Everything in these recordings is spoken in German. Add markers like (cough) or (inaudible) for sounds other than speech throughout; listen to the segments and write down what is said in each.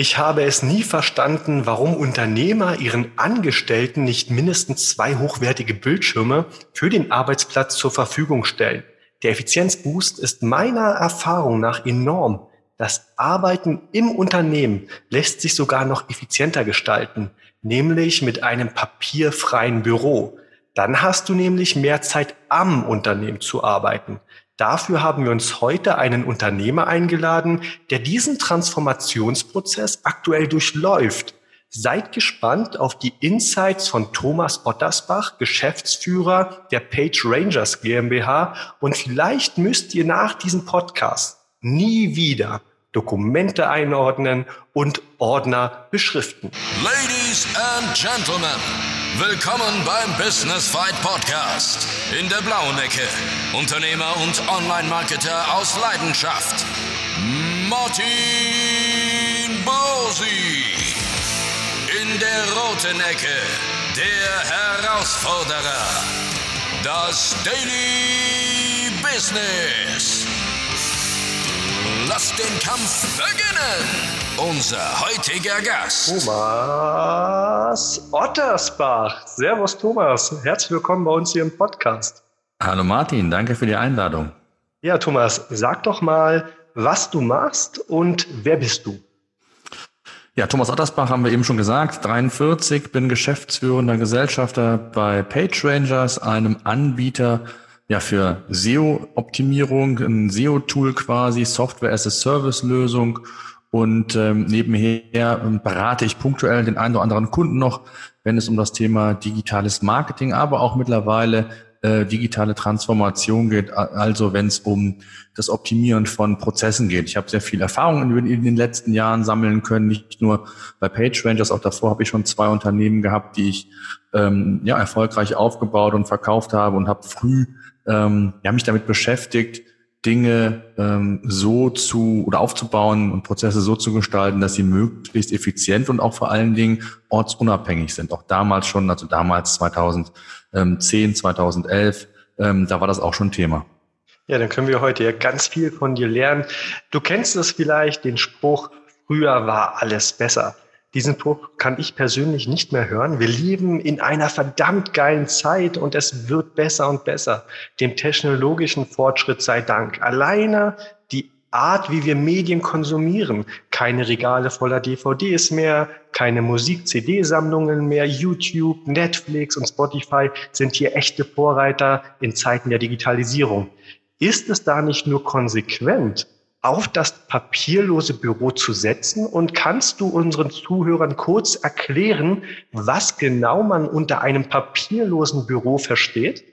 Ich habe es nie verstanden, warum Unternehmer ihren Angestellten nicht mindestens zwei hochwertige Bildschirme für den Arbeitsplatz zur Verfügung stellen. Der Effizienzboost ist meiner Erfahrung nach enorm. Das Arbeiten im Unternehmen lässt sich sogar noch effizienter gestalten, nämlich mit einem papierfreien Büro. Dann hast du nämlich mehr Zeit am Unternehmen zu arbeiten. Dafür haben wir uns heute einen Unternehmer eingeladen, der diesen Transformationsprozess aktuell durchläuft. Seid gespannt auf die Insights von Thomas Bottersbach, Geschäftsführer der Page Rangers GmbH. Und vielleicht müsst ihr nach diesem Podcast nie wieder Dokumente einordnen und Ordner beschriften. Ladies and Gentlemen, willkommen beim Business Fight Podcast. In der blauen Ecke, Unternehmer und Online-Marketer aus Leidenschaft, Martin Bosi. In der roten Ecke, der Herausforderer, das Daily Business Lasst den Kampf beginnen! Unser heutiger Gast. Thomas Ottersbach. Servus Thomas. Herzlich willkommen bei uns hier im Podcast. Hallo Martin, danke für die Einladung. Ja, Thomas, sag doch mal, was du machst und wer bist du? Ja, Thomas Ottersbach haben wir eben schon gesagt, 43, bin geschäftsführender Gesellschafter bei PageRangers, einem Anbieter ja, für SEO-Optimierung, ein SEO-Tool quasi, Software-as-a-Service-Lösung. Und ähm, nebenher ähm, berate ich punktuell den einen oder anderen Kunden noch, wenn es um das Thema digitales Marketing, aber auch mittlerweile äh, digitale Transformation geht, also wenn es um das Optimieren von Prozessen geht. Ich habe sehr viel Erfahrung in, in, den letzten Jahren sammeln können, nicht nur bei PageRangers, auch davor habe ich schon zwei Unternehmen gehabt, die ich ähm, ja erfolgreich aufgebaut und verkauft habe und habe früh ähm, ja, mich damit beschäftigt, Dinge ähm, so zu oder aufzubauen und Prozesse so zu gestalten, dass sie möglichst effizient und auch vor allen Dingen ortsunabhängig sind. Auch damals schon, also damals 2010, 2011, ähm, da war das auch schon Thema. Ja, dann können wir heute ja ganz viel von dir lernen. Du kennst es vielleicht, den Spruch, früher war alles besser. Diesen Spruch kann ich persönlich nicht mehr hören. Wir leben in einer verdammt geilen Zeit und es wird besser und besser. Dem technologischen Fortschritt sei Dank. Alleine die Art, wie wir Medien konsumieren. Keine Regale voller DVDs mehr, keine Musik-CD-Sammlungen mehr. YouTube, Netflix und Spotify sind hier echte Vorreiter in Zeiten der Digitalisierung. Ist es da nicht nur konsequent, auf das papierlose Büro zu setzen? Und kannst du unseren Zuhörern kurz erklären, was genau man unter einem papierlosen Büro versteht?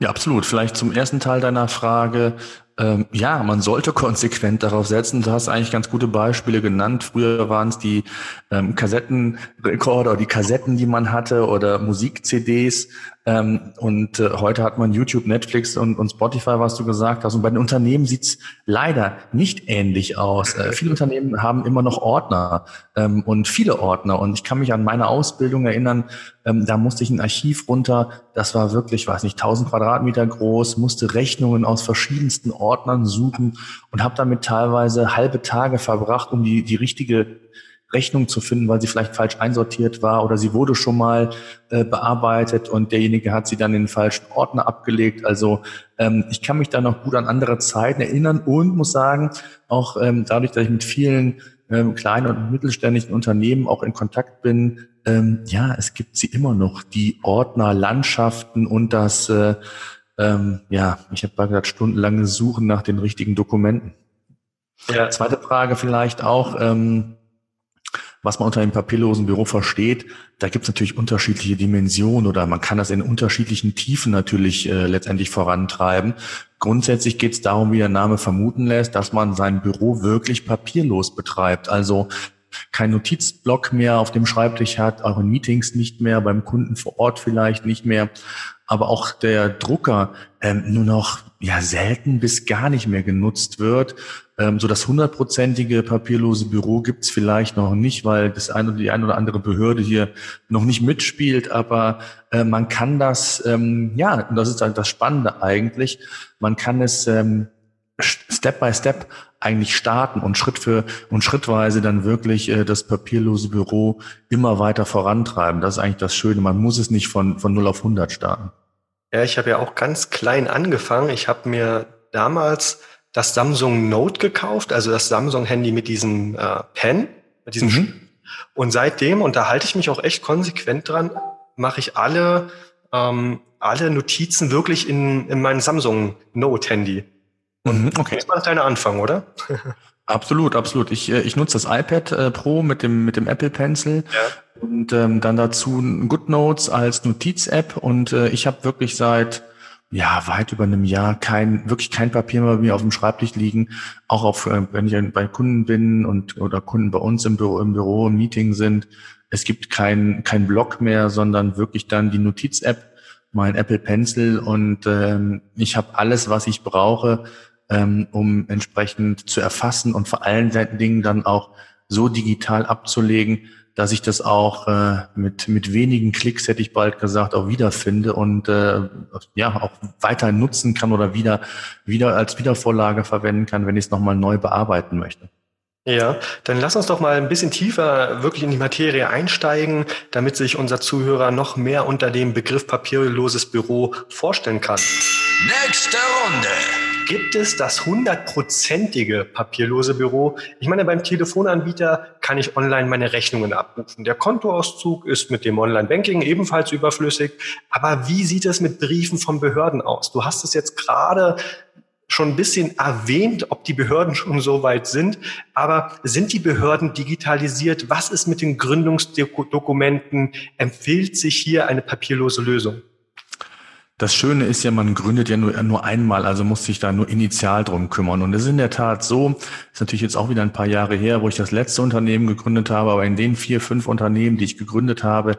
Ja, absolut. Vielleicht zum ersten Teil deiner Frage. Ähm, ja, man sollte konsequent darauf setzen. Du hast eigentlich ganz gute Beispiele genannt. Früher waren es die ähm, Kassettenrekorder oder die Kassetten, die man hatte oder Musik-CDs. Ähm, und äh, heute hat man YouTube, Netflix und, und Spotify, was du gesagt hast. Und bei den Unternehmen sieht's leider nicht ähnlich aus. Äh, viele Unternehmen haben immer noch Ordner ähm, und viele Ordner. Und ich kann mich an meine Ausbildung erinnern, ähm, da musste ich ein Archiv runter. Das war wirklich, weiß nicht, 1000 Quadratmeter groß, musste Rechnungen aus verschiedensten Ordnern suchen und habe damit teilweise halbe Tage verbracht, um die, die richtige Rechnung zu finden, weil sie vielleicht falsch einsortiert war oder sie wurde schon mal äh, bearbeitet und derjenige hat sie dann in den falschen Ordner abgelegt. Also ähm, ich kann mich da noch gut an andere Zeiten erinnern und muss sagen, auch ähm, dadurch, dass ich mit vielen ähm, kleinen und mittelständischen Unternehmen auch in Kontakt bin, ähm, ja, es gibt sie immer noch, die Ordner, Landschaften und das, äh, ähm, ja, ich habe gesagt, stundenlange Suchen nach den richtigen Dokumenten. Ja. Zweite Frage vielleicht auch, ähm, was man unter einem papierlosen Büro versteht, da gibt es natürlich unterschiedliche Dimensionen oder man kann das in unterschiedlichen Tiefen natürlich äh, letztendlich vorantreiben. Grundsätzlich geht es darum, wie der Name vermuten lässt, dass man sein Büro wirklich papierlos betreibt. Also kein Notizblock mehr auf dem Schreibtisch hat, auch in Meetings nicht mehr, beim Kunden vor Ort vielleicht nicht mehr, aber auch der Drucker ähm, nur noch ja selten bis gar nicht mehr genutzt wird. Ähm, so das hundertprozentige papierlose Büro gibt's vielleicht noch nicht, weil das eine oder die eine oder andere Behörde hier noch nicht mitspielt. Aber äh, man kann das, ähm, ja, und das ist halt das Spannende eigentlich, man kann es ähm, Step by Step eigentlich starten und Schritt für und schrittweise dann wirklich äh, das papierlose Büro immer weiter vorantreiben. Das ist eigentlich das Schöne. Man muss es nicht von, von 0 auf 100 starten. Ja, ich habe ja auch ganz klein angefangen. Ich habe mir damals das Samsung Note gekauft, also das Samsung-Handy mit diesem äh, Pen, mit diesem mhm. Und seitdem, und da halte ich mich auch echt konsequent dran, mache ich alle, ähm, alle Notizen wirklich in, in mein Samsung Note-Handy. Mhm, okay. Das war ein kleiner Anfang, oder? Absolut, absolut. Ich, äh, ich nutze das iPad äh, Pro mit dem, mit dem Apple Pencil ja. Und ähm, dann dazu GoodNotes als Notiz-App und äh, ich habe wirklich seit ja weit über einem Jahr kein wirklich kein Papier mehr bei mir auf dem Schreibtisch liegen. Auch auf, äh, wenn ich bei Kunden bin und oder Kunden bei uns im Büro im Büro im Meeting sind. Es gibt kein kein Blog mehr, sondern wirklich dann die Notiz-App, mein Apple Pencil und ähm, ich habe alles, was ich brauche ähm, um entsprechend zu erfassen und vor allen Dingen dann auch so digital abzulegen, dass ich das auch äh, mit, mit wenigen Klicks, hätte ich bald gesagt, auch wiederfinde und äh, ja auch weiter nutzen kann oder wieder, wieder als Wiedervorlage verwenden kann, wenn ich es nochmal neu bearbeiten möchte. Ja, dann lass uns doch mal ein bisschen tiefer wirklich in die Materie einsteigen, damit sich unser Zuhörer noch mehr unter dem Begriff papierloses Büro vorstellen kann. Nächste Runde. Gibt es das hundertprozentige papierlose Büro? Ich meine, beim Telefonanbieter kann ich online meine Rechnungen abrufen. Der Kontoauszug ist mit dem Online-Banking ebenfalls überflüssig. Aber wie sieht es mit Briefen von Behörden aus? Du hast es jetzt gerade schon ein bisschen erwähnt, ob die Behörden schon so weit sind. Aber sind die Behörden digitalisiert? Was ist mit den Gründungsdokumenten? Empfiehlt sich hier eine papierlose Lösung? Das Schöne ist ja, man gründet ja nur, nur einmal, also muss sich da nur initial drum kümmern. Und es ist in der Tat so, ist natürlich jetzt auch wieder ein paar Jahre her, wo ich das letzte Unternehmen gegründet habe, aber in den vier, fünf Unternehmen, die ich gegründet habe,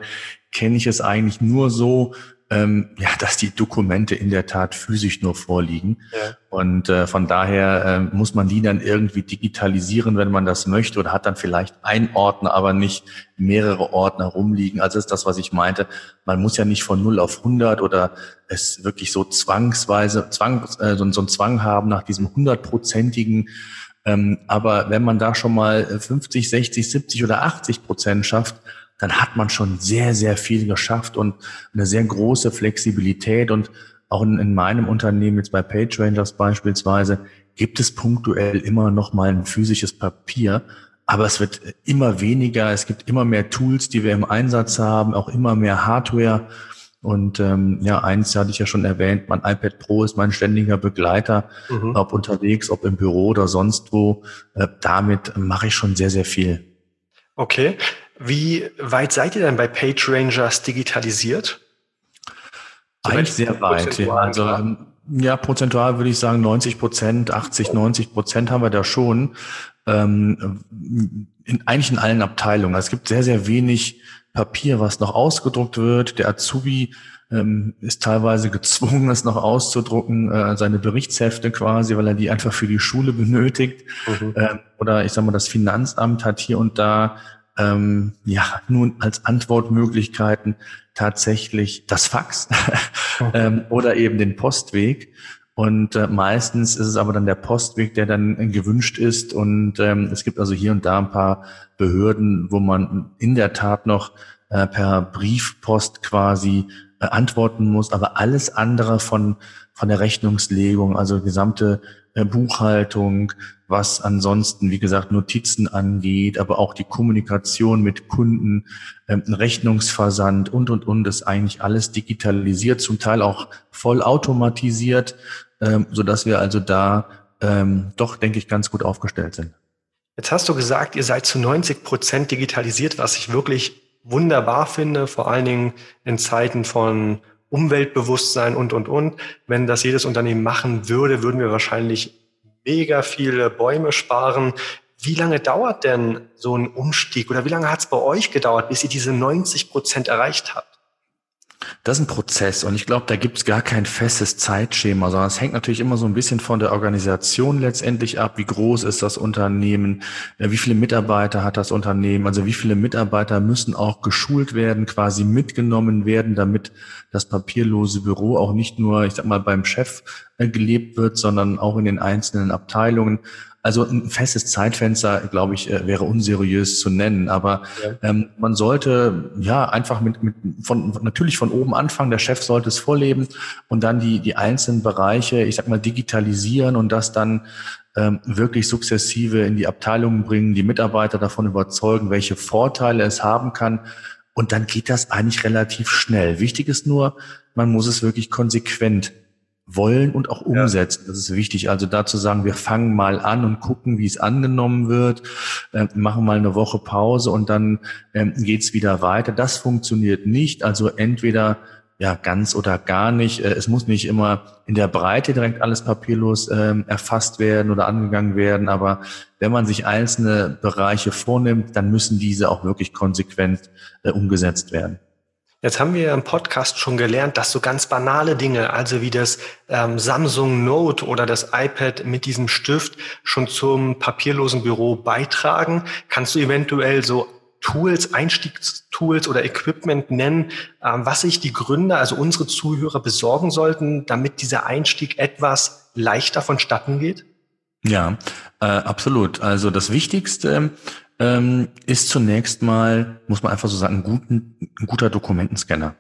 kenne ich es eigentlich nur so, ähm, ja, dass die Dokumente in der Tat physisch nur vorliegen. Ja. Und äh, von daher äh, muss man die dann irgendwie digitalisieren, wenn man das möchte, oder hat dann vielleicht ein Ordner, aber nicht mehrere Ordner rumliegen. Also ist das, was ich meinte. Man muss ja nicht von 0 auf 100 oder es wirklich so zwangsweise, zwang, äh, so, so einen Zwang haben nach diesem hundertprozentigen ähm, aber wenn man da schon mal 50, 60, 70 oder 80 Prozent schafft, dann hat man schon sehr, sehr viel geschafft und eine sehr große Flexibilität. Und auch in, in meinem Unternehmen, jetzt bei PageRangers beispielsweise, gibt es punktuell immer noch mal ein physisches Papier. Aber es wird immer weniger. Es gibt immer mehr Tools, die wir im Einsatz haben, auch immer mehr Hardware. Und ähm, ja, eins hatte ich ja schon erwähnt, mein iPad Pro ist mein ständiger Begleiter, mhm. ob unterwegs, ob im Büro oder sonst wo. Äh, damit mache ich schon sehr, sehr viel. Okay. Wie weit seid ihr denn bei PageRangers digitalisiert? So Eigentlich sehr weit. Ja. Also, ähm, ja, prozentual würde ich sagen 90 Prozent, 80, 90 Prozent haben wir da schon. Ähm, in, eigentlich in allen Abteilungen. Also es gibt sehr, sehr wenig Papier, was noch ausgedruckt wird. Der Azubi ähm, ist teilweise gezwungen, es noch auszudrucken, äh, seine Berichtshefte quasi, weil er die einfach für die Schule benötigt. Mhm. Ähm, oder ich sag mal, das Finanzamt hat hier und da ähm, ja nun als Antwortmöglichkeiten tatsächlich das Fax (laughs) ähm, oder eben den Postweg. Und äh, meistens ist es aber dann der Postweg, der dann gewünscht ist. Und ähm, es gibt also hier und da ein paar Behörden, wo man in der Tat noch äh, per Briefpost quasi äh, antworten muss. Aber alles andere von, von der Rechnungslegung, also gesamte äh, Buchhaltung, was ansonsten, wie gesagt, Notizen angeht, aber auch die Kommunikation mit Kunden, ähm, Rechnungsversand und, und, und, ist eigentlich alles digitalisiert, zum Teil auch voll automatisiert, ähm, so dass wir also da ähm, doch, denke ich, ganz gut aufgestellt sind. Jetzt hast du gesagt, ihr seid zu 90 Prozent digitalisiert, was ich wirklich wunderbar finde, vor allen Dingen in Zeiten von Umweltbewusstsein und, und, und. Wenn das jedes Unternehmen machen würde, würden wir wahrscheinlich mega viele Bäume sparen. Wie lange dauert denn so ein Umstieg oder wie lange hat es bei euch gedauert, bis ihr diese 90 Prozent erreicht habt? Das ist ein Prozess und ich glaube, da gibt es gar kein festes Zeitschema, sondern es hängt natürlich immer so ein bisschen von der Organisation letztendlich ab. Wie groß ist das Unternehmen? Wie viele Mitarbeiter hat das Unternehmen? Also wie viele Mitarbeiter müssen auch geschult werden, quasi mitgenommen werden, damit das papierlose Büro auch nicht nur, ich sag mal, beim Chef äh, gelebt wird, sondern auch in den einzelnen Abteilungen. Also ein festes Zeitfenster, glaube ich, äh, wäre unseriös zu nennen. Aber ja. ähm, man sollte ja einfach mit, mit von natürlich von oben anfangen. Der Chef sollte es vorleben und dann die die einzelnen Bereiche, ich sag mal, digitalisieren und das dann ähm, wirklich sukzessive in die Abteilungen bringen, die Mitarbeiter davon überzeugen, welche Vorteile es haben kann. Und dann geht das eigentlich relativ schnell. Wichtig ist nur, man muss es wirklich konsequent wollen und auch umsetzen. Ja. Das ist wichtig. Also dazu sagen, wir fangen mal an und gucken, wie es angenommen wird, äh, machen mal eine Woche Pause und dann ähm, geht's wieder weiter. Das funktioniert nicht. Also entweder ja ganz oder gar nicht. Äh, es muss nicht immer in der Breite direkt alles papierlos äh, erfasst werden oder angegangen werden, aber wenn man sich einzelne Bereiche vornimmt, dann müssen diese auch wirklich konsequent äh, umgesetzt werden. Jetzt haben wir im Podcast schon gelernt, dass so ganz banale Dinge, also wie das ähm, Samsung Note oder das iPad mit diesem Stift schon zum papierlosen Büro beitragen. Kannst du eventuell so Tools, Einstiegstools oder Equipment nennen, ähm, was sich die Gründer, also unsere Zuhörer besorgen sollten, damit dieser Einstieg etwas leichter vonstatten geht? Ja, äh, absolut. Also das Wichtigste ähm, ist zunächst mal, muss man einfach so sagen, ein, guten, ein guter Dokumentenscanner.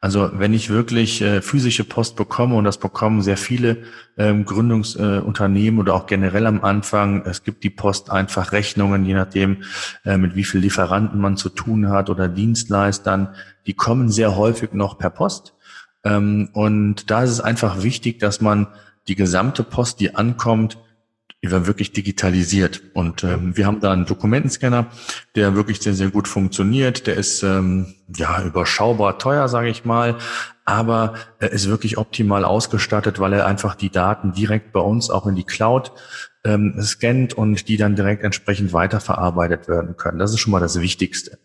Also wenn ich wirklich äh, physische Post bekomme, und das bekommen sehr viele ähm, Gründungsunternehmen äh, oder auch generell am Anfang, es gibt die Post einfach Rechnungen, je nachdem, äh, mit wie viel Lieferanten man zu tun hat oder Dienstleistern, die kommen sehr häufig noch per Post. Ähm, und da ist es einfach wichtig, dass man die gesamte Post, die ankommt, die war wirklich digitalisiert. Und ähm, wir haben da einen Dokumentenscanner, der wirklich sehr, sehr gut funktioniert. Der ist ähm, ja überschaubar teuer, sage ich mal, aber er ist wirklich optimal ausgestattet, weil er einfach die Daten direkt bei uns auch in die Cloud ähm, scannt und die dann direkt entsprechend weiterverarbeitet werden können. Das ist schon mal das Wichtigste.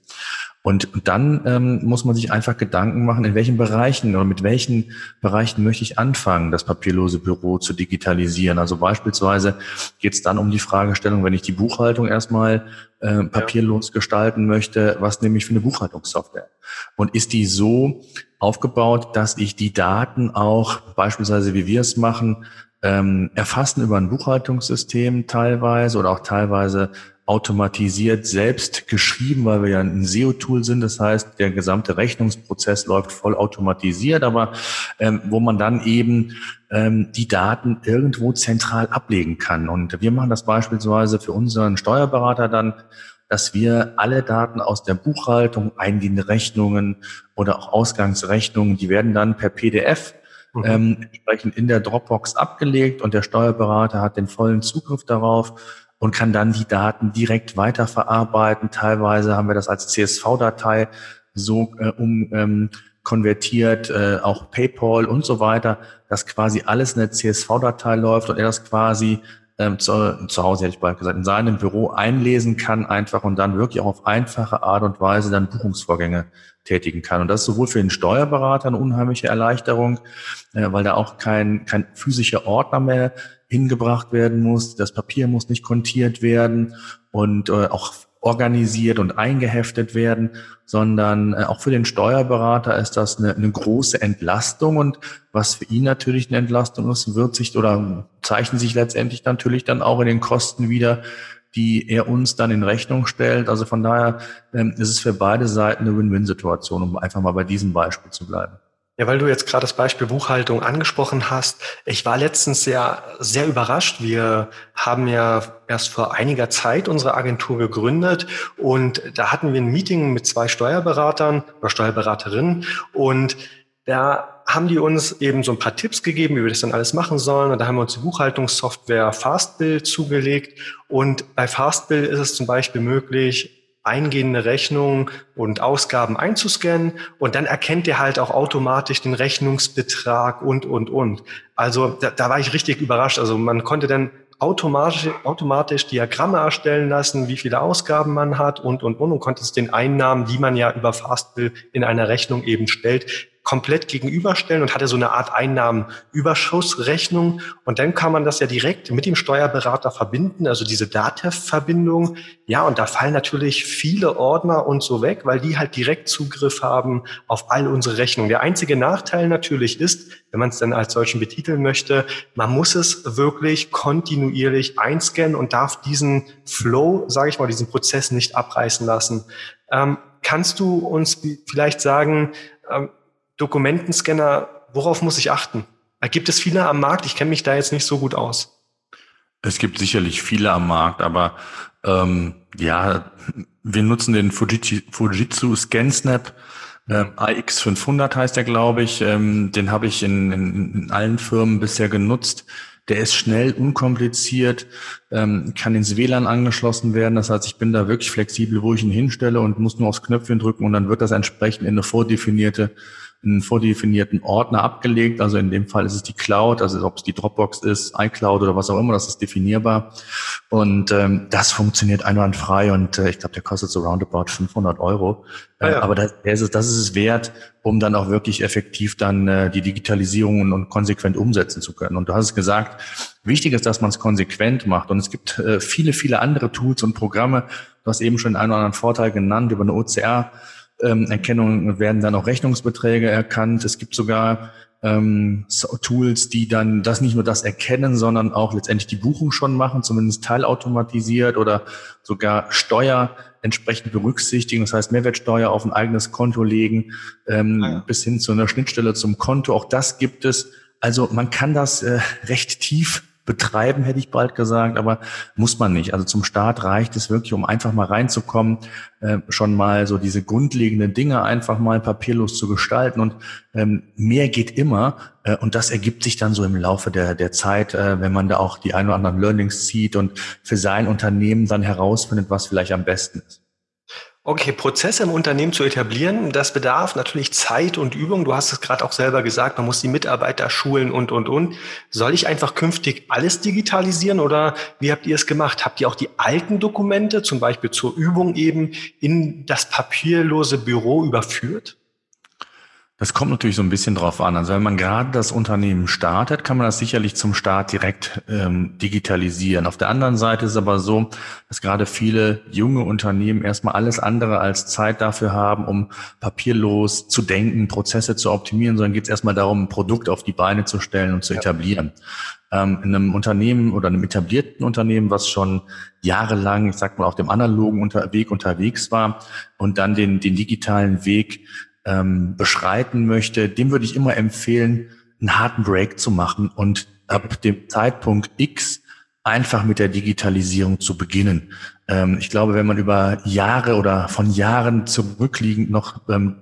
Und dann ähm, muss man sich einfach Gedanken machen, in welchen Bereichen oder mit welchen Bereichen möchte ich anfangen, das papierlose Büro zu digitalisieren. Also beispielsweise geht es dann um die Fragestellung, wenn ich die Buchhaltung erstmal äh, papierlos ja. gestalten möchte, was nehme ich für eine Buchhaltungssoftware? Und ist die so aufgebaut, dass ich die Daten auch beispielsweise, wie wir es machen, ähm, erfassen über ein Buchhaltungssystem teilweise oder auch teilweise automatisiert selbst geschrieben, weil wir ja ein SEO-Tool sind. Das heißt, der gesamte Rechnungsprozess läuft voll automatisiert, aber ähm, wo man dann eben ähm, die Daten irgendwo zentral ablegen kann. Und wir machen das beispielsweise für unseren Steuerberater dann, dass wir alle Daten aus der Buchhaltung, eingehende Rechnungen oder auch Ausgangsrechnungen, die werden dann per PDF mhm. ähm, entsprechend in der Dropbox abgelegt und der Steuerberater hat den vollen Zugriff darauf und kann dann die Daten direkt weiterverarbeiten. Teilweise haben wir das als CSV-Datei so äh, um ähm, konvertiert, äh, auch PayPal und so weiter, dass quasi alles in der CSV-Datei läuft und er das quasi ähm, zu, zu Hause, hätte ich bald gesagt, in seinem Büro einlesen kann einfach und dann wirklich auch auf einfache Art und Weise dann Buchungsvorgänge tätigen kann. Und das ist sowohl für den Steuerberater eine unheimliche Erleichterung, äh, weil da auch kein, kein physischer Ordner mehr hingebracht werden muss. Das Papier muss nicht kontiert werden und äh, auch organisiert und eingeheftet werden, sondern äh, auch für den Steuerberater ist das eine, eine große Entlastung und was für ihn natürlich eine Entlastung ist, wird sich oder zeichnet sich letztendlich natürlich dann auch in den Kosten wieder, die er uns dann in Rechnung stellt. Also von daher ähm, ist es für beide Seiten eine Win-Win-Situation, um einfach mal bei diesem Beispiel zu bleiben. Ja, weil du jetzt gerade das Beispiel Buchhaltung angesprochen hast. Ich war letztens sehr, sehr überrascht. Wir haben ja erst vor einiger Zeit unsere Agentur gegründet und da hatten wir ein Meeting mit zwei Steuerberatern oder Steuerberaterinnen und da haben die uns eben so ein paar Tipps gegeben, wie wir das dann alles machen sollen. Und da haben wir uns die Buchhaltungssoftware Fastbill zugelegt. Und bei Fastbill ist es zum Beispiel möglich, eingehende Rechnungen und Ausgaben einzuscannen und dann erkennt er halt auch automatisch den Rechnungsbetrag und, und, und. Also da, da war ich richtig überrascht. Also man konnte dann automatisch, automatisch Diagramme erstellen lassen, wie viele Ausgaben man hat und, und, und und konnte es den Einnahmen, die man ja über Fastbill in einer Rechnung eben stellt, komplett gegenüberstellen und hatte so eine Art Einnahmenüberschussrechnung. Und dann kann man das ja direkt mit dem Steuerberater verbinden, also diese DATEV-Verbindung. Ja, und da fallen natürlich viele Ordner und so weg, weil die halt direkt Zugriff haben auf all unsere Rechnungen. Der einzige Nachteil natürlich ist, wenn man es dann als solchen betiteln möchte, man muss es wirklich kontinuierlich einscannen und darf diesen Flow, sage ich mal, diesen Prozess nicht abreißen lassen. Ähm, kannst du uns vielleicht sagen, ähm, Dokumentenscanner, worauf muss ich achten? Gibt es viele am Markt? Ich kenne mich da jetzt nicht so gut aus. Es gibt sicherlich viele am Markt, aber ähm, ja, wir nutzen den Fujitsu, ScanSnap. Ähm, AX500 heißt der, glaube ich. Ähm, den habe ich in, in, in allen Firmen bisher genutzt. Der ist schnell, unkompliziert, ähm, kann ins WLAN angeschlossen werden. Das heißt, ich bin da wirklich flexibel, wo ich ihn hinstelle und muss nur aufs Knöpfchen drücken und dann wird das entsprechend in eine vordefinierte einen vordefinierten Ordner abgelegt. Also in dem Fall ist es die Cloud, also ob es die Dropbox ist, iCloud oder was auch immer, das ist definierbar. Und ähm, das funktioniert einwandfrei und äh, ich glaube, der kostet so roundabout 500 Euro. Äh, ah ja. Aber das, das, ist, das ist es wert, um dann auch wirklich effektiv dann äh, die Digitalisierung und, und konsequent umsetzen zu können. Und du hast es gesagt, wichtig ist, dass man es konsequent macht. Und es gibt äh, viele, viele andere Tools und Programme. Du hast eben schon einen oder anderen Vorteil genannt über eine OCR ähm, Erkennung werden dann auch Rechnungsbeträge erkannt. Es gibt sogar ähm, Tools, die dann das nicht nur das erkennen, sondern auch letztendlich die Buchung schon machen, zumindest teilautomatisiert oder sogar Steuer entsprechend berücksichtigen. Das heißt, Mehrwertsteuer auf ein eigenes Konto legen, ähm, ah ja. bis hin zu einer Schnittstelle zum Konto. Auch das gibt es. Also man kann das äh, recht tief betreiben, hätte ich bald gesagt, aber muss man nicht. Also zum Start reicht es wirklich, um einfach mal reinzukommen, äh, schon mal so diese grundlegenden Dinge einfach mal papierlos zu gestalten und ähm, mehr geht immer äh, und das ergibt sich dann so im Laufe der, der Zeit, äh, wenn man da auch die ein oder anderen Learnings zieht und für sein Unternehmen dann herausfindet, was vielleicht am besten ist. Okay, Prozesse im Unternehmen zu etablieren, das bedarf natürlich Zeit und Übung. Du hast es gerade auch selber gesagt, man muss die Mitarbeiter schulen und, und, und. Soll ich einfach künftig alles digitalisieren oder wie habt ihr es gemacht? Habt ihr auch die alten Dokumente, zum Beispiel zur Übung eben, in das papierlose Büro überführt? Das kommt natürlich so ein bisschen drauf an. Also wenn man gerade das Unternehmen startet, kann man das sicherlich zum Start direkt ähm, digitalisieren. Auf der anderen Seite ist es aber so, dass gerade viele junge Unternehmen erstmal alles andere als Zeit dafür haben, um papierlos zu denken, Prozesse zu optimieren, sondern geht es erstmal darum, ein Produkt auf die Beine zu stellen und zu etablieren. Ähm, in einem Unternehmen oder einem etablierten Unternehmen, was schon jahrelang, ich sag mal, auf dem analogen Weg unterwegs war und dann den, den digitalen Weg ähm, beschreiten möchte, dem würde ich immer empfehlen, einen harten Break zu machen und ab dem Zeitpunkt X einfach mit der Digitalisierung zu beginnen. Ähm, ich glaube, wenn man über Jahre oder von Jahren zurückliegend noch ähm,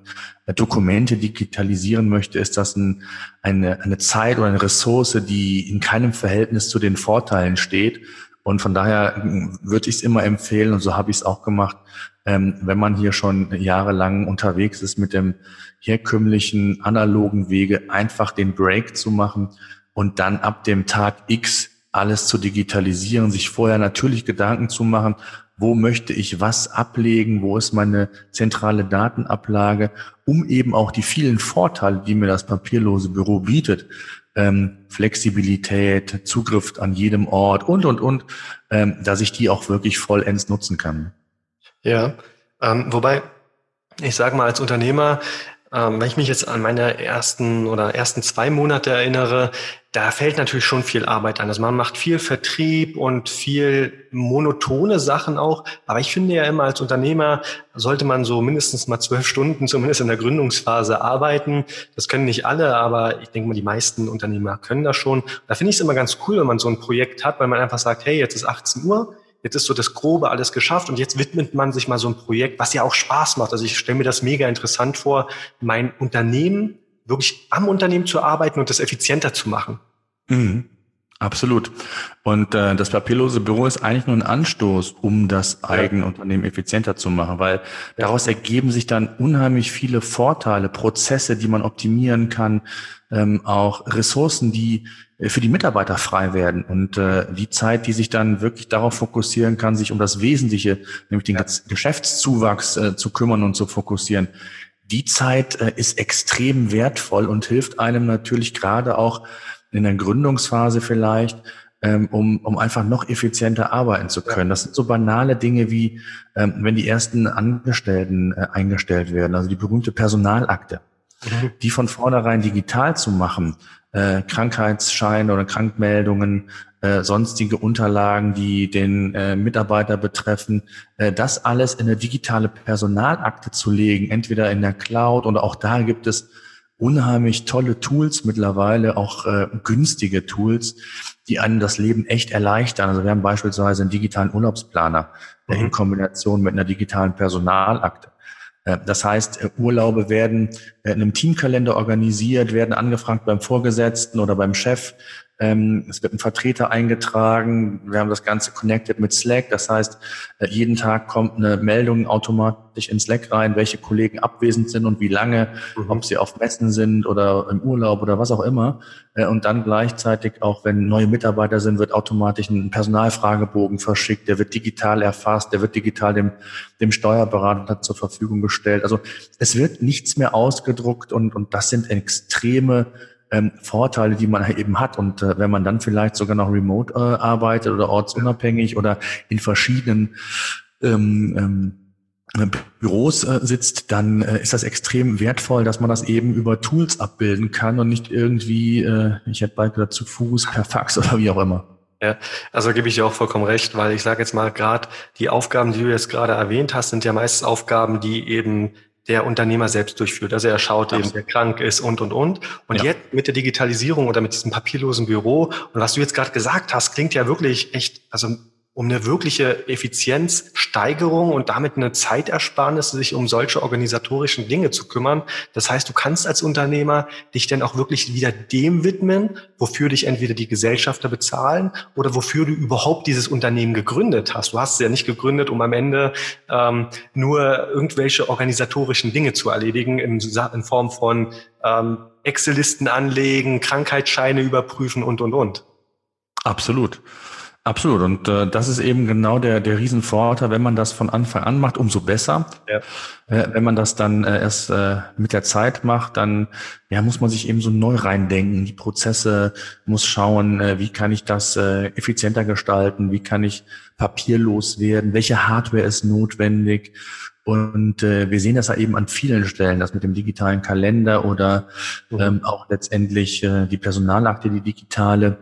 Dokumente digitalisieren möchte, ist das ein, eine, eine Zeit oder eine Ressource, die in keinem Verhältnis zu den Vorteilen steht. Und von daher ähm, würde ich es immer empfehlen, und so habe ich es auch gemacht, ähm, wenn man hier schon jahrelang unterwegs ist mit dem herkömmlichen analogen Wege, einfach den Break zu machen und dann ab dem Tag X alles zu digitalisieren, sich vorher natürlich Gedanken zu machen, wo möchte ich was ablegen, wo ist meine zentrale Datenablage, um eben auch die vielen Vorteile, die mir das papierlose Büro bietet, ähm, Flexibilität, Zugriff an jedem Ort und, und, und, ähm, dass ich die auch wirklich vollends nutzen kann. Ja, ähm, wobei, ich sage mal als Unternehmer, ähm, wenn ich mich jetzt an meine ersten oder ersten zwei Monate erinnere, da fällt natürlich schon viel Arbeit an. Also man macht viel Vertrieb und viel monotone Sachen auch. Aber ich finde ja immer als Unternehmer sollte man so mindestens mal zwölf Stunden zumindest in der Gründungsphase arbeiten. Das können nicht alle, aber ich denke mal, die meisten Unternehmer können das schon. Da finde ich es immer ganz cool, wenn man so ein Projekt hat, weil man einfach sagt, hey, jetzt ist 18 Uhr jetzt ist so das Grobe alles geschafft und jetzt widmet man sich mal so ein Projekt, was ja auch Spaß macht. Also ich stelle mir das mega interessant vor, mein Unternehmen wirklich am Unternehmen zu arbeiten und das effizienter zu machen. Mhm. Absolut. Und äh, das papierlose Büro ist eigentlich nur ein Anstoß, um das eigene Unternehmen effizienter zu machen, weil daraus ergeben sich dann unheimlich viele Vorteile, Prozesse, die man optimieren kann, ähm, auch Ressourcen, die für die Mitarbeiter frei werden und äh, die Zeit, die sich dann wirklich darauf fokussieren kann, sich um das Wesentliche, nämlich den. Geschäftszuwachs äh, zu kümmern und zu fokussieren, die Zeit äh, ist extrem wertvoll und hilft einem natürlich gerade auch in der Gründungsphase vielleicht, ähm, um, um einfach noch effizienter arbeiten zu können. Das sind so banale Dinge wie, ähm, wenn die ersten Angestellten äh, eingestellt werden, also die berühmte Personalakte, mhm. die von vornherein digital zu machen, äh, Krankheitsscheine oder Krankmeldungen, äh, sonstige Unterlagen, die den äh, Mitarbeiter betreffen, äh, das alles in eine digitale Personalakte zu legen, entweder in der Cloud oder auch da gibt es unheimlich tolle Tools mittlerweile, auch äh, günstige Tools, die einem das Leben echt erleichtern. Also wir haben beispielsweise einen digitalen Urlaubsplaner mhm. in Kombination mit einer digitalen Personalakte. Äh, das heißt, äh, Urlaube werden in einem Teamkalender organisiert, werden angefragt beim Vorgesetzten oder beim Chef. Ähm, es wird ein Vertreter eingetragen. Wir haben das Ganze connected mit Slack. Das heißt, äh, jeden Tag kommt eine Meldung automatisch in Slack rein, welche Kollegen abwesend sind und wie lange, mhm. ob sie auf Messen sind oder im Urlaub oder was auch immer. Äh, und dann gleichzeitig auch, wenn neue Mitarbeiter sind, wird automatisch ein Personalfragebogen verschickt. Der wird digital erfasst. Der wird digital dem, dem Steuerberater zur Verfügung gestellt. Also es wird nichts mehr ausgedruckt und, und das sind extreme ähm, Vorteile, die man eben hat. Und äh, wenn man dann vielleicht sogar noch remote äh, arbeitet oder ortsunabhängig oder in verschiedenen ähm, ähm, Büros äh, sitzt, dann äh, ist das extrem wertvoll, dass man das eben über Tools abbilden kann und nicht irgendwie, äh, ich hätte bald gesagt, zu Fuß, per Fax oder wie auch immer. Ja, also gebe ich dir auch vollkommen recht, weil ich sage jetzt mal gerade, die Aufgaben, die du jetzt gerade erwähnt hast, sind ja meistens Aufgaben, die eben der Unternehmer selbst durchführt. Also er schaut eben, wer krank ist und, und, und. Und ja. jetzt mit der Digitalisierung oder mit diesem papierlosen Büro und was du jetzt gerade gesagt hast, klingt ja wirklich echt, also um eine wirkliche Effizienzsteigerung und damit eine Zeitersparnis, sich um solche organisatorischen Dinge zu kümmern. Das heißt, du kannst als Unternehmer dich dann auch wirklich wieder dem widmen, wofür dich entweder die Gesellschafter bezahlen oder wofür du überhaupt dieses Unternehmen gegründet hast. Du hast es ja nicht gegründet, um am Ende ähm, nur irgendwelche organisatorischen Dinge zu erledigen in, in Form von ähm, Excel-Listen anlegen, Krankheitsscheine überprüfen und, und, und. Absolut. Absolut. Und äh, das ist eben genau der, der Riesenvorteil, wenn man das von Anfang an macht, umso besser. Ja. Äh, wenn man das dann äh, erst äh, mit der Zeit macht, dann ja, muss man sich eben so neu reindenken. Die Prozesse muss schauen, äh, wie kann ich das äh, effizienter gestalten, wie kann ich papierlos werden, welche Hardware ist notwendig. Und äh, wir sehen das ja eben an vielen Stellen, das mit dem digitalen Kalender oder mhm. ähm, auch letztendlich äh, die Personalakte, die digitale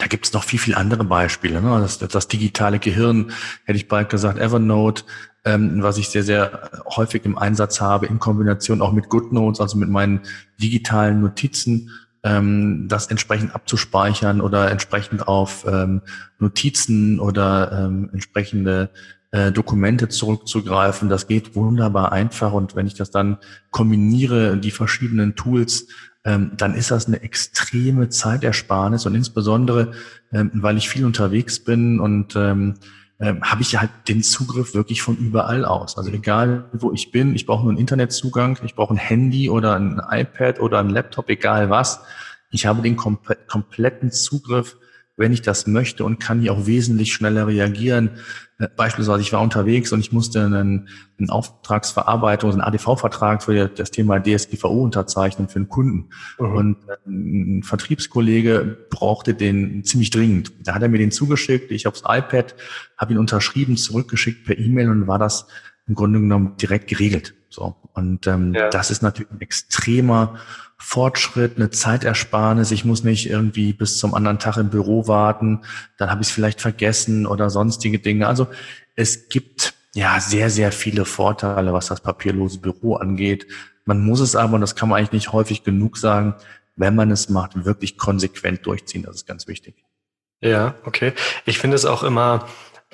da gibt es noch viel, viel andere Beispiele. Ne? Das, das digitale Gehirn, hätte ich bald gesagt, Evernote, ähm, was ich sehr, sehr häufig im Einsatz habe, in Kombination auch mit GoodNotes, also mit meinen digitalen Notizen, ähm, das entsprechend abzuspeichern oder entsprechend auf ähm, Notizen oder ähm, entsprechende äh, Dokumente zurückzugreifen. Das geht wunderbar einfach. Und wenn ich das dann kombiniere, die verschiedenen Tools, dann ist das eine extreme Zeitersparnis und insbesondere, ähm, weil ich viel unterwegs bin und ähm, ähm, habe ich halt den Zugriff wirklich von überall aus. Also egal, wo ich bin, ich brauche nur einen Internetzugang, ich brauche ein Handy oder ein iPad oder ein Laptop, egal was. Ich habe den kompletten Zugriff wenn ich das möchte und kann hier auch wesentlich schneller reagieren. Äh, beispielsweise, ich war unterwegs und ich musste einen, einen Auftragsverarbeitung, einen ADV-Vertrag für das Thema DSGVO unterzeichnen für einen Kunden. Mhm. Und äh, ein Vertriebskollege brauchte den ziemlich dringend. Da hat er mir den zugeschickt, ich aufs iPad, habe ihn unterschrieben, zurückgeschickt per E-Mail und war das im Grunde genommen direkt geregelt. So. Und ähm, ja. das ist natürlich ein extremer Fortschritt, eine Zeitersparnis. Ich muss nicht irgendwie bis zum anderen Tag im Büro warten, dann habe ich es vielleicht vergessen oder sonstige Dinge. Also es gibt ja sehr, sehr viele Vorteile, was das papierlose Büro angeht. Man muss es aber, und das kann man eigentlich nicht häufig genug sagen, wenn man es macht, wirklich konsequent durchziehen. Das ist ganz wichtig. Ja, okay. Ich finde es auch immer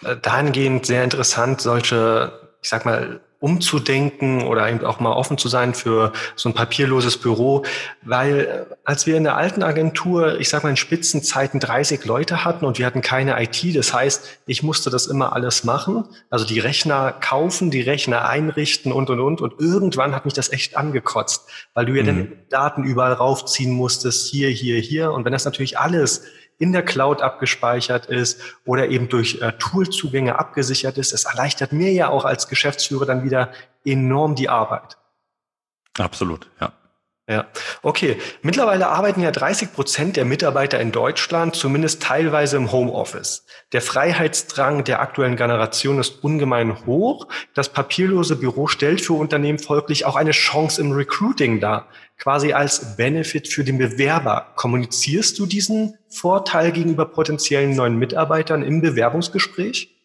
äh, dahingehend sehr interessant, solche, ich sag mal, umzudenken oder eben auch mal offen zu sein für so ein papierloses Büro, weil äh, als wir in der alten Agentur, ich sag mal in Spitzenzeiten 30 Leute hatten und wir hatten keine IT, das heißt, ich musste das immer alles machen, also die Rechner kaufen, die Rechner einrichten und und und und irgendwann hat mich das echt angekotzt, weil du ja mhm. dann Daten überall raufziehen musstest, hier, hier, hier und wenn das natürlich alles in der Cloud abgespeichert ist oder eben durch äh, Toolzugänge abgesichert ist. Es erleichtert mir ja auch als Geschäftsführer dann wieder enorm die Arbeit. Absolut, ja. Ja, okay. Mittlerweile arbeiten ja 30 Prozent der Mitarbeiter in Deutschland zumindest teilweise im Homeoffice. Der Freiheitsdrang der aktuellen Generation ist ungemein hoch. Das papierlose Büro stellt für Unternehmen folglich auch eine Chance im Recruiting dar, quasi als Benefit für den Bewerber. Kommunizierst du diesen Vorteil gegenüber potenziellen neuen Mitarbeitern im Bewerbungsgespräch?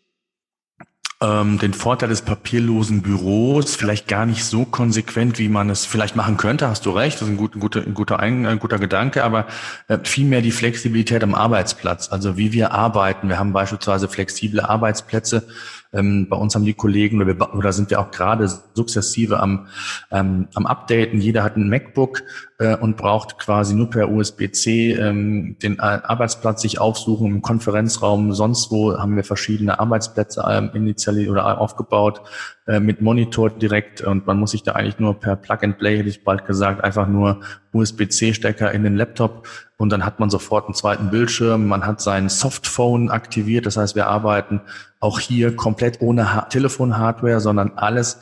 ähm, den Vorteil des papierlosen Büros vielleicht gar nicht so konsequent, wie man es vielleicht machen könnte, hast du recht, das ist ein, gut, ein guter, ein guter, ein, guter Gedanke, aber äh, vielmehr die Flexibilität am Arbeitsplatz, also wie wir arbeiten. Wir haben beispielsweise flexible Arbeitsplätze, ähm, bei uns haben die Kollegen, oder, wir, oder sind wir auch gerade sukzessive am, ähm, am Updaten. Jeder hat ein MacBook äh, und braucht quasi nur per USB-C ähm, den Arbeitsplatz sich aufsuchen im Konferenzraum. Sonst wo haben wir verschiedene Arbeitsplätze ähm, initial oder aufgebaut äh, mit Monitor direkt und man muss sich da eigentlich nur per Plug and Play, hätte ich bald gesagt, einfach nur USB-C-Stecker in den Laptop und dann hat man sofort einen zweiten Bildschirm. Man hat sein Softphone aktiviert. Das heißt, wir arbeiten auch hier komplett ohne ha Telefon-Hardware, sondern alles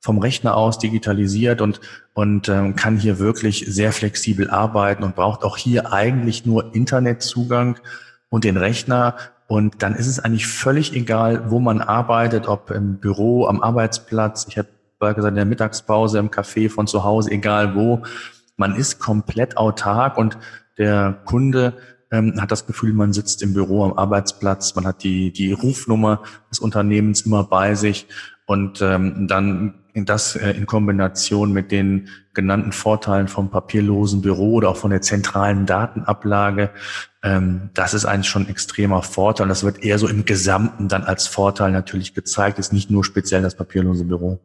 vom Rechner aus digitalisiert und, und ähm, kann hier wirklich sehr flexibel arbeiten und braucht auch hier eigentlich nur Internetzugang und den Rechner. Und dann ist es eigentlich völlig egal, wo man arbeitet, ob im Büro, am Arbeitsplatz, ich habe gesagt, in der Mittagspause, im Café, von zu Hause, egal wo. Man ist komplett autark und der Kunde ähm, hat das Gefühl, man sitzt im Büro am Arbeitsplatz, man hat die, die Rufnummer des Unternehmens immer bei sich. Und ähm, dann das äh, in Kombination mit den genannten Vorteilen vom papierlosen Büro oder auch von der zentralen Datenablage, ähm, das ist eigentlich schon ein extremer Vorteil. Das wird eher so im Gesamten dann als Vorteil natürlich gezeigt, ist nicht nur speziell das papierlose Büro.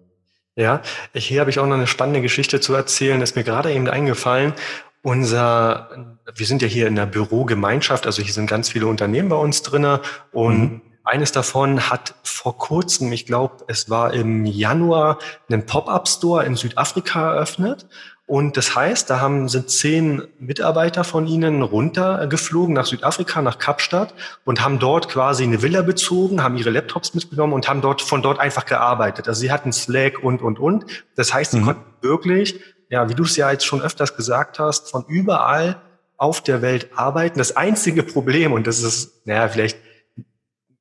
Ja, hier habe ich auch noch eine spannende Geschichte zu erzählen, das ist mir gerade eben eingefallen. Unser, wir sind ja hier in der Bürogemeinschaft, also hier sind ganz viele Unternehmen bei uns drinne und mhm. Eines davon hat vor kurzem, ich glaube, es war im Januar, einen Pop-up-Store in Südafrika eröffnet. Und das heißt, da haben, sind zehn Mitarbeiter von ihnen runtergeflogen nach Südafrika, nach Kapstadt und haben dort quasi eine Villa bezogen, haben ihre Laptops mitgenommen und haben dort von dort einfach gearbeitet. Also sie hatten Slack und, und, und. Das heißt, sie mhm. konnten wirklich ja, wie du es ja jetzt schon öfters gesagt hast, von überall auf der Welt arbeiten. Das einzige Problem, und das ist, naja, vielleicht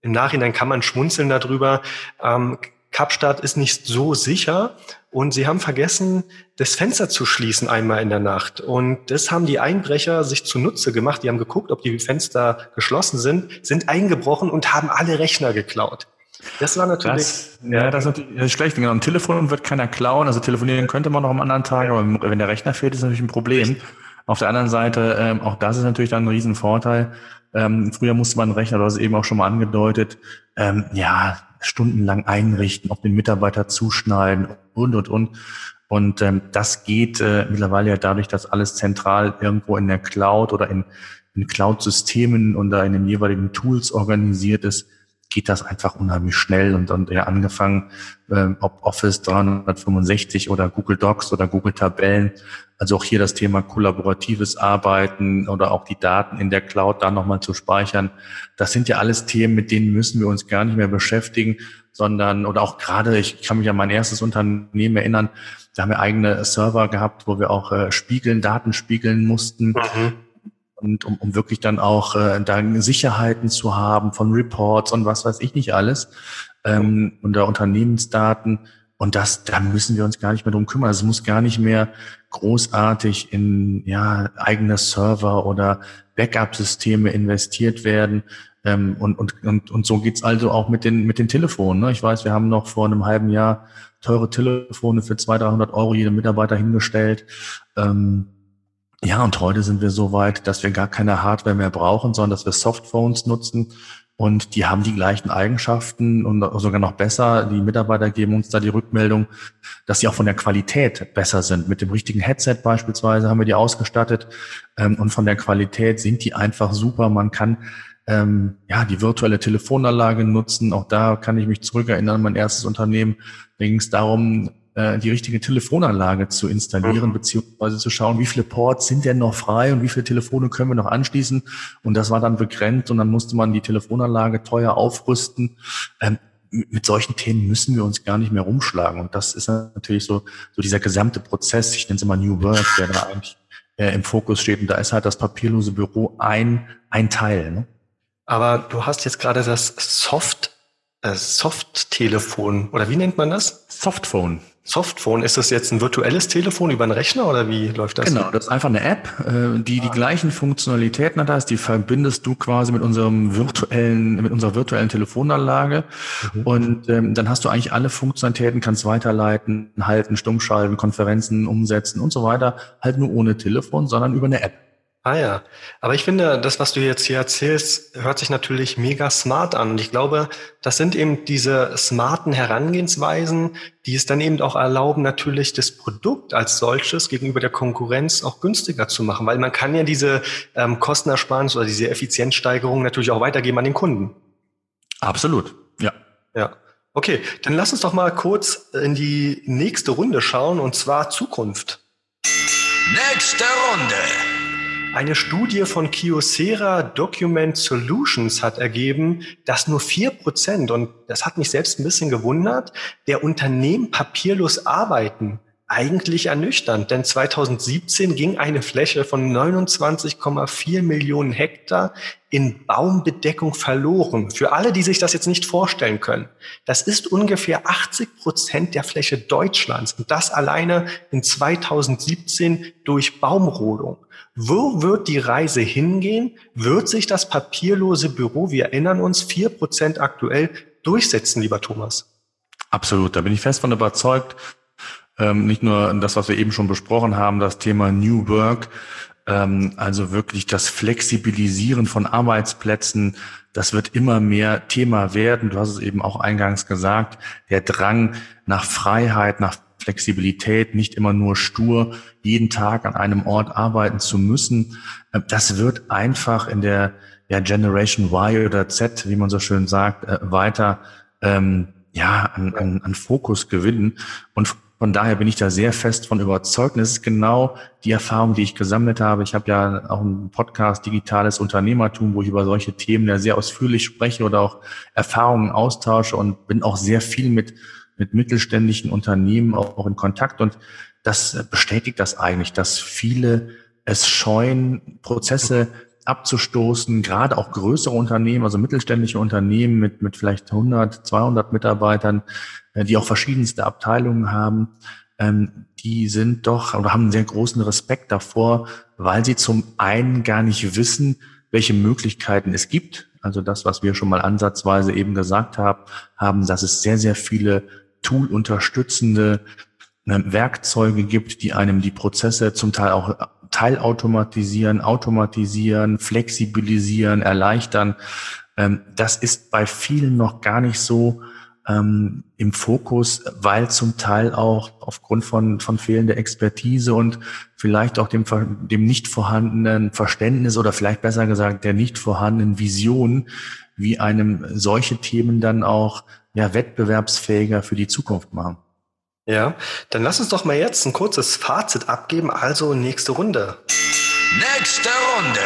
im Nachhinein kann man schmunzeln darüber, ähm, Kapstadt ist nicht so sicher und sie haben vergessen, das Fenster zu schließen einmal in der Nacht. Und das haben die Einbrecher sich zunutze gemacht. Die haben geguckt, ob die Fenster geschlossen sind, sind eingebrochen und haben alle Rechner geklaut. Das war natürlich. Das, ja, das ist natürlich schlecht. Genau. Ein Telefon wird keiner klauen. Also telefonieren könnte man noch am anderen Tag, aber wenn der Rechner fehlt, ist natürlich ein Problem. Auf der anderen Seite, ähm, auch das ist natürlich dann ein Riesenvorteil. Ähm, früher musste man einen Rechner, du hast es eben auch schon mal angedeutet, ähm, ja, stundenlang einrichten, auf den Mitarbeiter zuschneiden und, und, und. Und ähm, das geht äh, mittlerweile ja dadurch, dass alles zentral irgendwo in der Cloud oder in, in Cloud-Systemen da in den jeweiligen Tools organisiert ist, geht das einfach unheimlich schnell und, und ja, angefangen, äh, ob Office 365 oder Google Docs oder Google Tabellen. Also auch hier das Thema kollaboratives Arbeiten oder auch die Daten in der Cloud da nochmal zu speichern. Das sind ja alles Themen, mit denen müssen wir uns gar nicht mehr beschäftigen, sondern, oder auch gerade, ich kann mich an mein erstes Unternehmen erinnern, da haben wir eigene Server gehabt, wo wir auch äh, spiegeln, Daten spiegeln mussten. Mhm und um, um wirklich dann auch äh, da Sicherheiten zu haben von Reports und was weiß ich nicht alles ähm, und da Unternehmensdaten und das da müssen wir uns gar nicht mehr drum kümmern. Es muss gar nicht mehr großartig in ja eigene Server oder Backup-Systeme investiert werden. Ähm, und, und, und, und so geht's also auch mit den, mit den Telefonen. Ne? Ich weiß, wir haben noch vor einem halben Jahr teure Telefone für 200, 300 Euro jedem Mitarbeiter hingestellt. Ähm, ja, und heute sind wir so weit, dass wir gar keine Hardware mehr brauchen, sondern dass wir Softphones nutzen. Und die haben die gleichen Eigenschaften und sogar noch besser. Die Mitarbeiter geben uns da die Rückmeldung, dass sie auch von der Qualität besser sind. Mit dem richtigen Headset beispielsweise haben wir die ausgestattet. Ähm, und von der Qualität sind die einfach super. Man kann ähm, ja die virtuelle Telefonanlage nutzen. Auch da kann ich mich zurückerinnern mein erstes Unternehmen. Da ging es darum, äh, die richtige Telefonanlage zu installieren, mhm. beziehungsweise zu schauen, wie viele Ports sind denn noch frei und wie viele Telefone können wir noch anschließen. Und das war dann begrenzt und dann musste man die Telefonanlage teuer aufrüsten. Ähm, mit solchen Themen müssen wir uns gar nicht mehr rumschlagen. Und das ist natürlich so, so dieser gesamte Prozess, ich nenne es immer New Work, der da eigentlich äh, im Fokus steht. Und da ist halt das papierlose Büro ein, ein Teil. Ne? Aber du hast jetzt gerade das Soft, äh, Soft-Telefon, oder wie nennt man das? Softphone. Softphone, ist das jetzt ein virtuelles Telefon über einen Rechner oder wie läuft das? Genau, das ist einfach eine App, äh, die die gleichen Funktionalitäten hat. Die verbindest du quasi mit unserem virtuellen, mit unserer virtuellen Telefonanlage. Mhm. Und ähm, dann hast du eigentlich alle Funktionalitäten, kannst weiterleiten, halten, stummschalten, Konferenzen umsetzen und so weiter. Halt nur ohne Telefon, sondern über eine App. Ah ja, aber ich finde, das, was du jetzt hier erzählst, hört sich natürlich mega smart an. Und ich glaube, das sind eben diese smarten Herangehensweisen, die es dann eben auch erlauben, natürlich das Produkt als solches gegenüber der Konkurrenz auch günstiger zu machen. Weil man kann ja diese ähm, Kostenersparnis oder diese Effizienzsteigerung natürlich auch weitergeben an den Kunden. Absolut, ja. Ja. Okay, dann lass uns doch mal kurz in die nächste Runde schauen, und zwar Zukunft. Nächste Runde. Eine Studie von Kyocera Document Solutions hat ergeben, dass nur vier Prozent, und das hat mich selbst ein bisschen gewundert, der Unternehmen papierlos arbeiten. Eigentlich ernüchternd, denn 2017 ging eine Fläche von 29,4 Millionen Hektar in Baumbedeckung verloren. Für alle, die sich das jetzt nicht vorstellen können. Das ist ungefähr 80 Prozent der Fläche Deutschlands und das alleine in 2017 durch Baumrodung. Wo wird die Reise hingehen? Wird sich das papierlose Büro, wir erinnern uns, vier Prozent aktuell durchsetzen, lieber Thomas? Absolut, da bin ich fest von überzeugt. Ähm, nicht nur das, was wir eben schon besprochen haben, das Thema New Work, ähm, also wirklich das Flexibilisieren von Arbeitsplätzen, das wird immer mehr Thema werden. Du hast es eben auch eingangs gesagt, der Drang nach Freiheit, nach Flexibilität, nicht immer nur stur jeden Tag an einem Ort arbeiten zu müssen. Äh, das wird einfach in der ja, Generation Y oder Z, wie man so schön sagt, äh, weiter ähm, ja, an, an, an Fokus gewinnen. Und von daher bin ich da sehr fest von überzeugt. Das ist genau die Erfahrung, die ich gesammelt habe. Ich habe ja auch einen Podcast Digitales Unternehmertum, wo ich über solche Themen ja sehr ausführlich spreche oder auch Erfahrungen austausche und bin auch sehr viel mit mit mittelständischen Unternehmen auch, in Kontakt und das bestätigt das eigentlich, dass viele es scheuen, Prozesse abzustoßen, gerade auch größere Unternehmen, also mittelständische Unternehmen mit, mit vielleicht 100, 200 Mitarbeitern, äh, die auch verschiedenste Abteilungen haben, ähm, die sind doch oder haben einen sehr großen Respekt davor, weil sie zum einen gar nicht wissen, welche Möglichkeiten es gibt. Also das, was wir schon mal ansatzweise eben gesagt haben, haben, dass es sehr, sehr viele Tool-unterstützende äh, Werkzeuge gibt, die einem die Prozesse zum Teil auch teilautomatisieren, automatisieren, flexibilisieren, erleichtern. Ähm, das ist bei vielen noch gar nicht so ähm, im Fokus, weil zum Teil auch aufgrund von, von fehlender Expertise und vielleicht auch dem, dem nicht vorhandenen Verständnis oder vielleicht besser gesagt der nicht vorhandenen Vision, wie einem solche Themen dann auch ja, wettbewerbsfähiger für die Zukunft machen. Ja, dann lass uns doch mal jetzt ein kurzes Fazit abgeben. Also nächste Runde. Nächste Runde.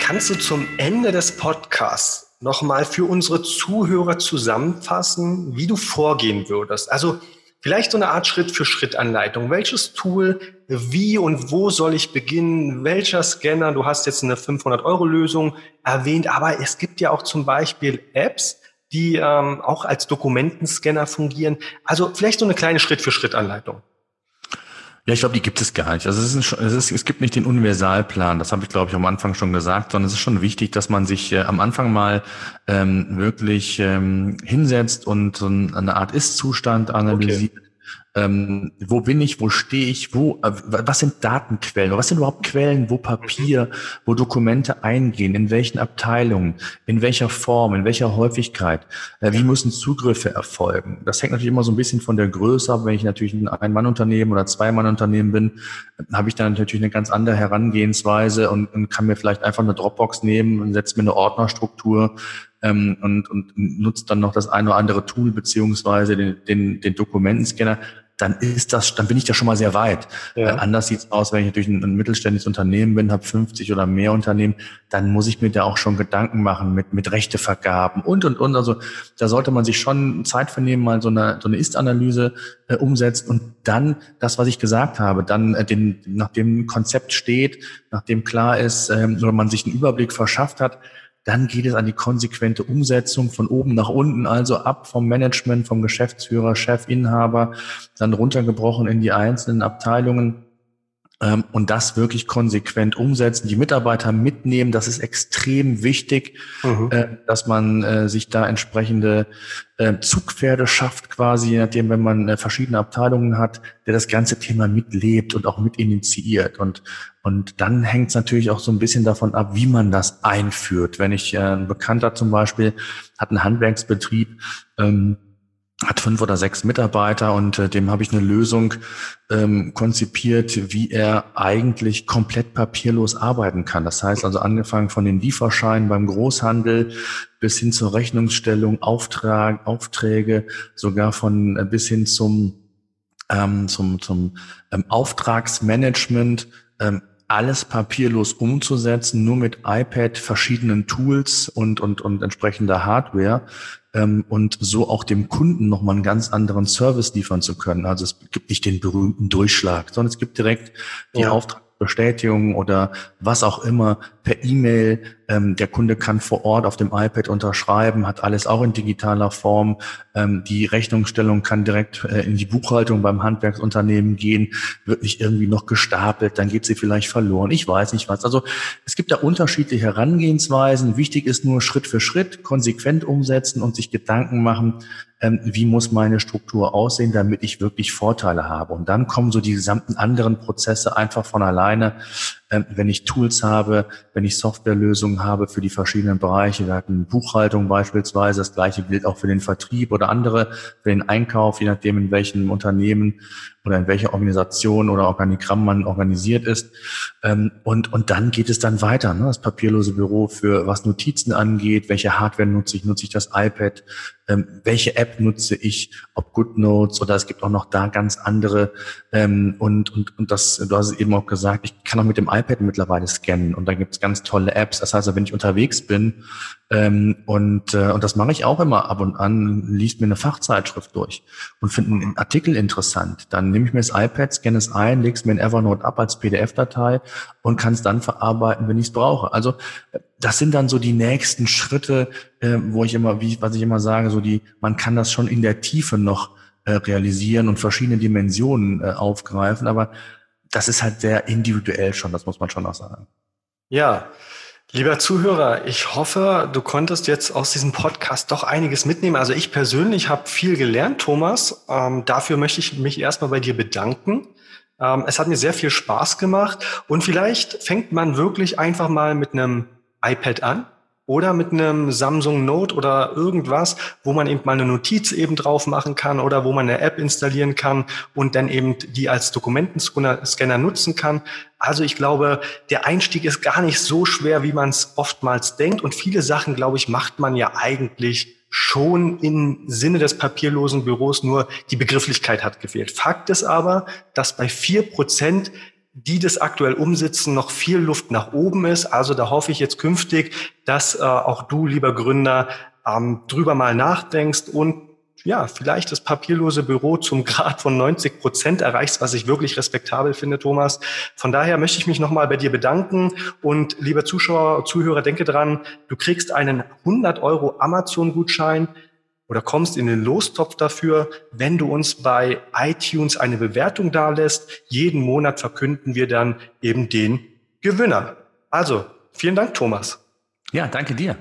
Kannst du zum Ende des Podcasts nochmal für unsere Zuhörer zusammenfassen, wie du vorgehen würdest? Also vielleicht so eine Art Schritt-für-Schritt-Anleitung. Welches Tool, wie und wo soll ich beginnen? Welcher Scanner? Du hast jetzt eine 500-Euro-Lösung erwähnt, aber es gibt ja auch zum Beispiel Apps, die ähm, auch als Dokumentenscanner fungieren. Also vielleicht so eine kleine Schritt-für-Schritt-Anleitung. Ja, ich glaube, die gibt es gar nicht. Also es, ist, es, ist, es gibt nicht den Universalplan, das habe ich, glaube ich, am Anfang schon gesagt, sondern es ist schon wichtig, dass man sich äh, am Anfang mal ähm, wirklich ähm, hinsetzt und so eine Art Ist-Zustand analysiert. Okay ähm, wo bin ich, wo stehe ich, wo, äh, was sind Datenquellen, was sind überhaupt Quellen, wo Papier, wo Dokumente eingehen, in welchen Abteilungen, in welcher Form, in welcher Häufigkeit, äh, wie müssen Zugriffe erfolgen. Das hängt natürlich immer so ein bisschen von der Größe ab. Wenn ich natürlich ein Ein-Mann-Unternehmen oder Zwei-Mann-Unternehmen bin, habe ich dann natürlich eine ganz andere Herangehensweise und, und kann mir vielleicht einfach eine Dropbox nehmen und setze mir eine Ordnerstruktur ähm, und, und nutzt dann noch das eine oder andere Tool beziehungsweise den, den, den Dokumentenscanner dann ist das, dann bin ich da schon mal sehr weit. Ja. Äh, anders sieht's aus, wenn ich natürlich ein, ein mittelständisches Unternehmen bin, habe 50 oder mehr Unternehmen, dann muss ich mir da auch schon Gedanken machen mit, mit Rechtevergaben und, und, und. Also da sollte man sich schon Zeit vernehmen, mal so eine, so eine Ist-Analyse äh, umsetzt und dann das, was ich gesagt habe, dann äh, den, nachdem ein Konzept steht, nachdem klar ist, ähm, oder man sich einen Überblick verschafft hat, dann geht es an die konsequente Umsetzung von oben nach unten, also ab vom Management, vom Geschäftsführer, Chef, Inhaber, dann runtergebrochen in die einzelnen Abteilungen und das wirklich konsequent umsetzen, die Mitarbeiter mitnehmen. Das ist extrem wichtig, mhm. äh, dass man äh, sich da entsprechende äh, Zugpferde schafft, quasi, je nachdem, wenn man verschiedene Abteilungen hat, der das ganze Thema mitlebt und auch mitinitiiert. Und, und dann hängt es natürlich auch so ein bisschen davon ab, wie man das einführt. Wenn ich ein Bekannter zum Beispiel hat einen Handwerksbetrieb, ähm, hat fünf oder sechs Mitarbeiter und äh, dem habe ich eine Lösung ähm, konzipiert, wie er eigentlich komplett papierlos arbeiten kann. Das heißt also angefangen von den Lieferscheinen beim Großhandel bis hin zur Rechnungsstellung, Auftrag, Aufträge, sogar von äh, bis hin zum ähm, zum zum ähm, Auftragsmanagement. Ähm, alles papierlos umzusetzen, nur mit iPad, verschiedenen Tools und, und, und entsprechender Hardware ähm, und so auch dem Kunden nochmal einen ganz anderen Service liefern zu können. Also es gibt nicht den berühmten Durchschlag, sondern es gibt direkt die ja. Auftrag Bestätigung oder was auch immer per E-Mail. Ähm, der Kunde kann vor Ort auf dem iPad unterschreiben, hat alles auch in digitaler Form. Ähm, die Rechnungsstellung kann direkt äh, in die Buchhaltung beim Handwerksunternehmen gehen, wird nicht irgendwie noch gestapelt, dann geht sie vielleicht verloren. Ich weiß nicht was. Also es gibt da unterschiedliche Herangehensweisen. Wichtig ist nur Schritt für Schritt konsequent umsetzen und sich Gedanken machen, ähm, wie muss meine Struktur aussehen, damit ich wirklich Vorteile habe. Und dann kommen so die gesamten anderen Prozesse einfach von alleine, ähm, wenn ich Tools habe, wenn ich Softwarelösungen habe für die verschiedenen Bereiche. Wir hatten Buchhaltung beispielsweise, das gleiche gilt auch für den Vertrieb oder andere, für den Einkauf, je nachdem in welchem Unternehmen oder in welcher Organisation oder Organigramm man organisiert ist. Ähm, und, und dann geht es dann weiter. Ne? Das papierlose Büro für was Notizen angeht, welche Hardware nutze ich, nutze ich das iPad, ähm, welche App nutze ich, ob GoodNotes oder es gibt auch noch da ganz andere. Ähm, und, und, und das, du hast es eben auch gesagt, ich kann auch mit dem iPad mittlerweile scannen und da gibt es ganz tolle Apps. Das heißt, wenn ich unterwegs bin und, äh, und das mache ich auch immer ab und an, liest mir eine Fachzeitschrift durch und finde einen Artikel interessant. Dann nehme ich mir das iPad, scanne es ein, lege es mir in Evernote ab als PDF-Datei und kann es dann verarbeiten, wenn ich es brauche. Also das sind dann so die nächsten Schritte, äh, wo ich immer, wie was ich immer sage, so die, man kann das schon in der Tiefe noch äh, realisieren und verschiedene Dimensionen äh, aufgreifen, aber das ist halt sehr individuell schon, das muss man schon auch sagen. Ja, Lieber Zuhörer, ich hoffe, du konntest jetzt aus diesem Podcast doch einiges mitnehmen. Also ich persönlich habe viel gelernt, Thomas. Ähm, dafür möchte ich mich erstmal bei dir bedanken. Ähm, es hat mir sehr viel Spaß gemacht und vielleicht fängt man wirklich einfach mal mit einem iPad an oder mit einem Samsung Note oder irgendwas, wo man eben mal eine Notiz eben drauf machen kann oder wo man eine App installieren kann und dann eben die als Dokumentenscanner nutzen kann. Also ich glaube, der Einstieg ist gar nicht so schwer, wie man es oftmals denkt. Und viele Sachen, glaube ich, macht man ja eigentlich schon im Sinne des papierlosen Büros, nur die Begrifflichkeit hat gefehlt. Fakt ist aber, dass bei vier Prozent die das aktuell umsetzen, noch viel Luft nach oben ist. Also da hoffe ich jetzt künftig, dass äh, auch du, lieber Gründer, ähm, drüber mal nachdenkst und ja, vielleicht das papierlose Büro zum Grad von 90 Prozent erreichst, was ich wirklich respektabel finde, Thomas. Von daher möchte ich mich nochmal bei dir bedanken und lieber Zuschauer, Zuhörer, denke dran, du kriegst einen 100 Euro Amazon-Gutschein oder kommst in den Lostopf dafür, wenn du uns bei iTunes eine Bewertung dalässt. Jeden Monat verkünden wir dann eben den Gewinner. Also, vielen Dank, Thomas. Ja, danke dir.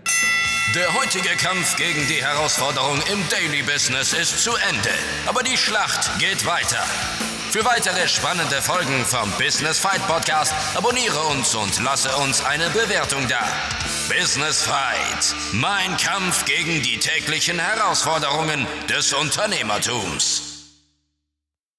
Der heutige Kampf gegen die Herausforderung im Daily Business ist zu Ende. Aber die Schlacht geht weiter. Für weitere spannende Folgen vom Business Fight Podcast abonniere uns und lasse uns eine Bewertung da. Business Fight. Mein Kampf gegen die täglichen Herausforderungen des Unternehmertums.